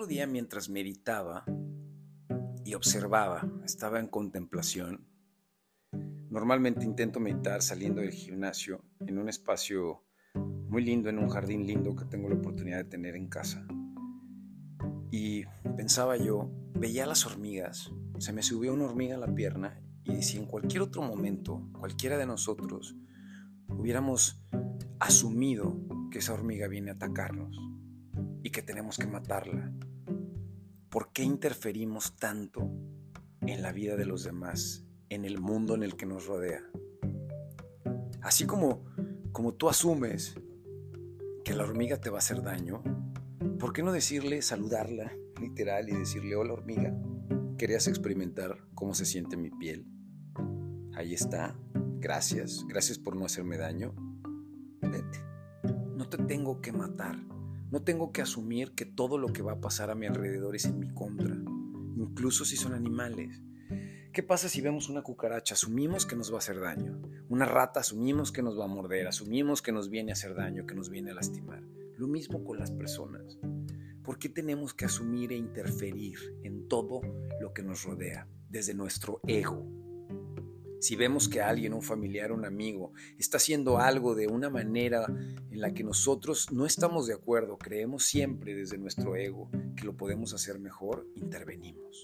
otro día mientras meditaba y observaba, estaba en contemplación, normalmente intento meditar saliendo del gimnasio en un espacio muy lindo, en un jardín lindo que tengo la oportunidad de tener en casa. Y pensaba yo, veía las hormigas, se me subió una hormiga a la pierna y si en cualquier otro momento, cualquiera de nosotros, hubiéramos asumido que esa hormiga viene a atacarnos y que tenemos que matarla, ¿por qué interferimos tanto en la vida de los demás, en el mundo en el que nos rodea? Así como, como tú asumes que la hormiga te va a hacer daño, ¿por qué no decirle, saludarla literal y decirle, hola hormiga, querías experimentar cómo se siente mi piel? Ahí está, gracias, gracias por no hacerme daño. Vete, no te tengo que matar, no tengo que asumir que todo lo que va a pasar a mi alrededor es en mi contra, incluso si son animales. ¿Qué pasa si vemos una cucaracha? Asumimos que nos va a hacer daño. Una rata asumimos que nos va a morder, asumimos que nos viene a hacer daño, que nos viene a lastimar. Lo mismo con las personas. ¿Por qué tenemos que asumir e interferir en todo lo que nos rodea desde nuestro ego? Si vemos que alguien, un familiar, un amigo, está haciendo algo de una manera en la que nosotros no estamos de acuerdo, creemos siempre desde nuestro ego que lo podemos hacer mejor, intervenimos.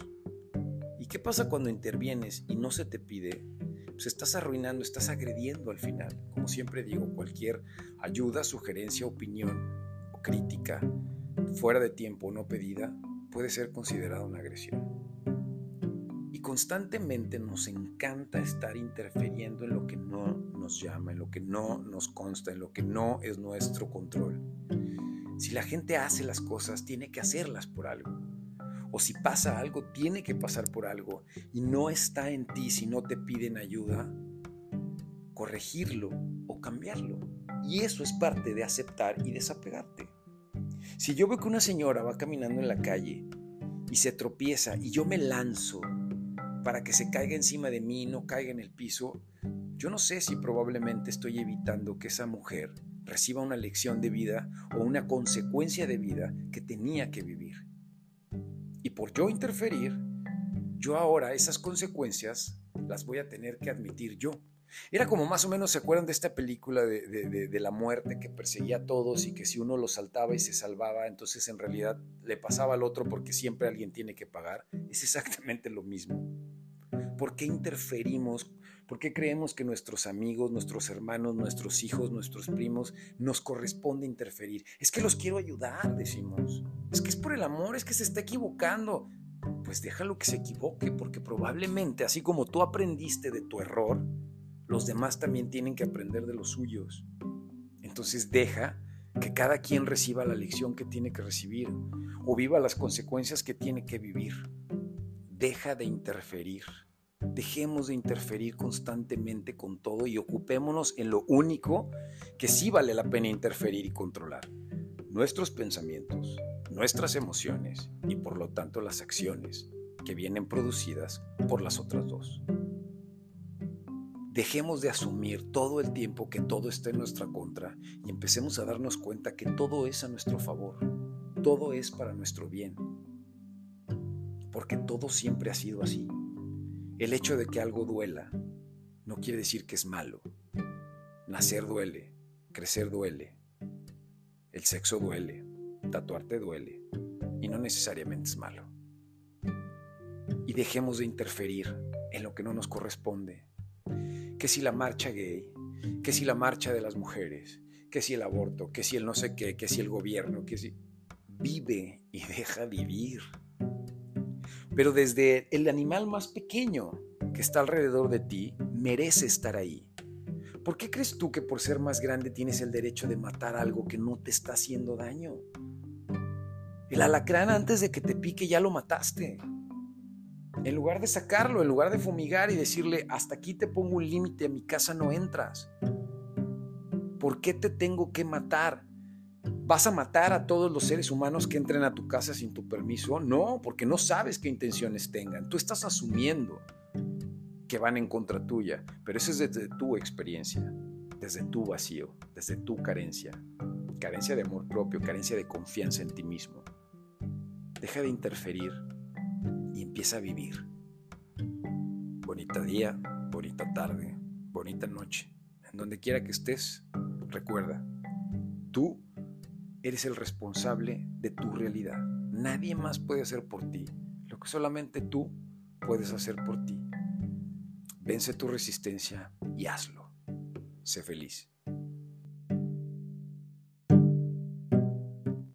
¿Y qué pasa cuando intervienes y no se te pide? Pues estás arruinando, estás agrediendo al final. Como siempre digo, cualquier ayuda, sugerencia, opinión o crítica fuera de tiempo no pedida puede ser considerada una agresión. Y constantemente nos encanta estar interfiriendo en lo que no nos llama, en lo que no nos consta, en lo que no es nuestro control. Si la gente hace las cosas, tiene que hacerlas por algo o si pasa algo, tiene que pasar por algo y no está en ti si no te piden ayuda, corregirlo o cambiarlo. Y eso es parte de aceptar y desapegarte. Si yo veo que una señora va caminando en la calle y se tropieza y yo me lanzo para que se caiga encima de mí y no caiga en el piso, yo no sé si probablemente estoy evitando que esa mujer reciba una lección de vida o una consecuencia de vida que tenía que vivir. Y por yo interferir, yo ahora esas consecuencias las voy a tener que admitir yo. Era como más o menos, ¿se acuerdan de esta película de, la muerte que perseguía a todos y que si uno lo saltaba y se salvaba, entonces en realidad le pasaba al otro porque siempre alguien tiene que pagar? Es exactamente lo mismo. ¿Por qué interferimos? ¿Por qué creemos que nuestros amigos, nuestros hermanos, nuestros hijos, nuestros primos nos corresponde interferir? Es que los quiero ayudar, decimos. Es que es por el amor, es que se está equivocando. Pues déjalo que se equivoque, porque probablemente, así como tú aprendiste de tu error, los demás también tienen que aprender de los suyos. Entonces deja que cada quien reciba la lección que tiene que recibir o viva las consecuencias que tiene que vivir. Deja de interferir. Dejemos de interferir constantemente con todo y ocupémonos en lo único que sí vale la pena interferir y controlar. Nuestros pensamientos, nuestras emociones y por lo tanto las acciones que vienen producidas por las otras dos. Dejemos de asumir todo el tiempo que todo está en nuestra contra y empecemos a darnos cuenta que todo es a nuestro favor, todo es para nuestro bien, porque todo siempre ha sido así. El hecho de que algo duela no quiere decir que es malo. Nacer duele, crecer duele, el sexo duele, tatuarte duele y no necesariamente es malo. Y dejemos de interferir en lo que no nos corresponde. Que si la marcha gay, que si la marcha de las mujeres, que si el aborto, que si el no sé qué, que si el gobierno, que si... Vive y deja vivir pero desde el animal más pequeño que está alrededor de ti merece estar ahí. ¿Por qué crees tú que por ser más grande tienes el derecho de matar algo que no te está haciendo daño? El alacrán antes de que te pique ya lo mataste. En lugar de sacarlo, en lugar de fumigar y decirle, hasta aquí te pongo un límite, a mi casa no entras. ¿Por qué te tengo que matar? ¿Vas a matar a todos los seres humanos que entren a tu casa sin tu permiso? No, porque no sabes qué intenciones tengan. Tú estás asumiendo que van en contra tuya, pero eso es desde tu experiencia, desde tu vacío, desde tu carencia. Carencia de amor propio, carencia de confianza en ti mismo. Deja de interferir y empieza a vivir. Bonita día, bonita tarde, bonita noche. En donde quiera que estés, recuerda, tú eres el responsable de tu realidad. Nadie más puede hacer por ti lo que solamente tú puedes hacer por ti. Vence tu resistencia y hazlo. Sé feliz.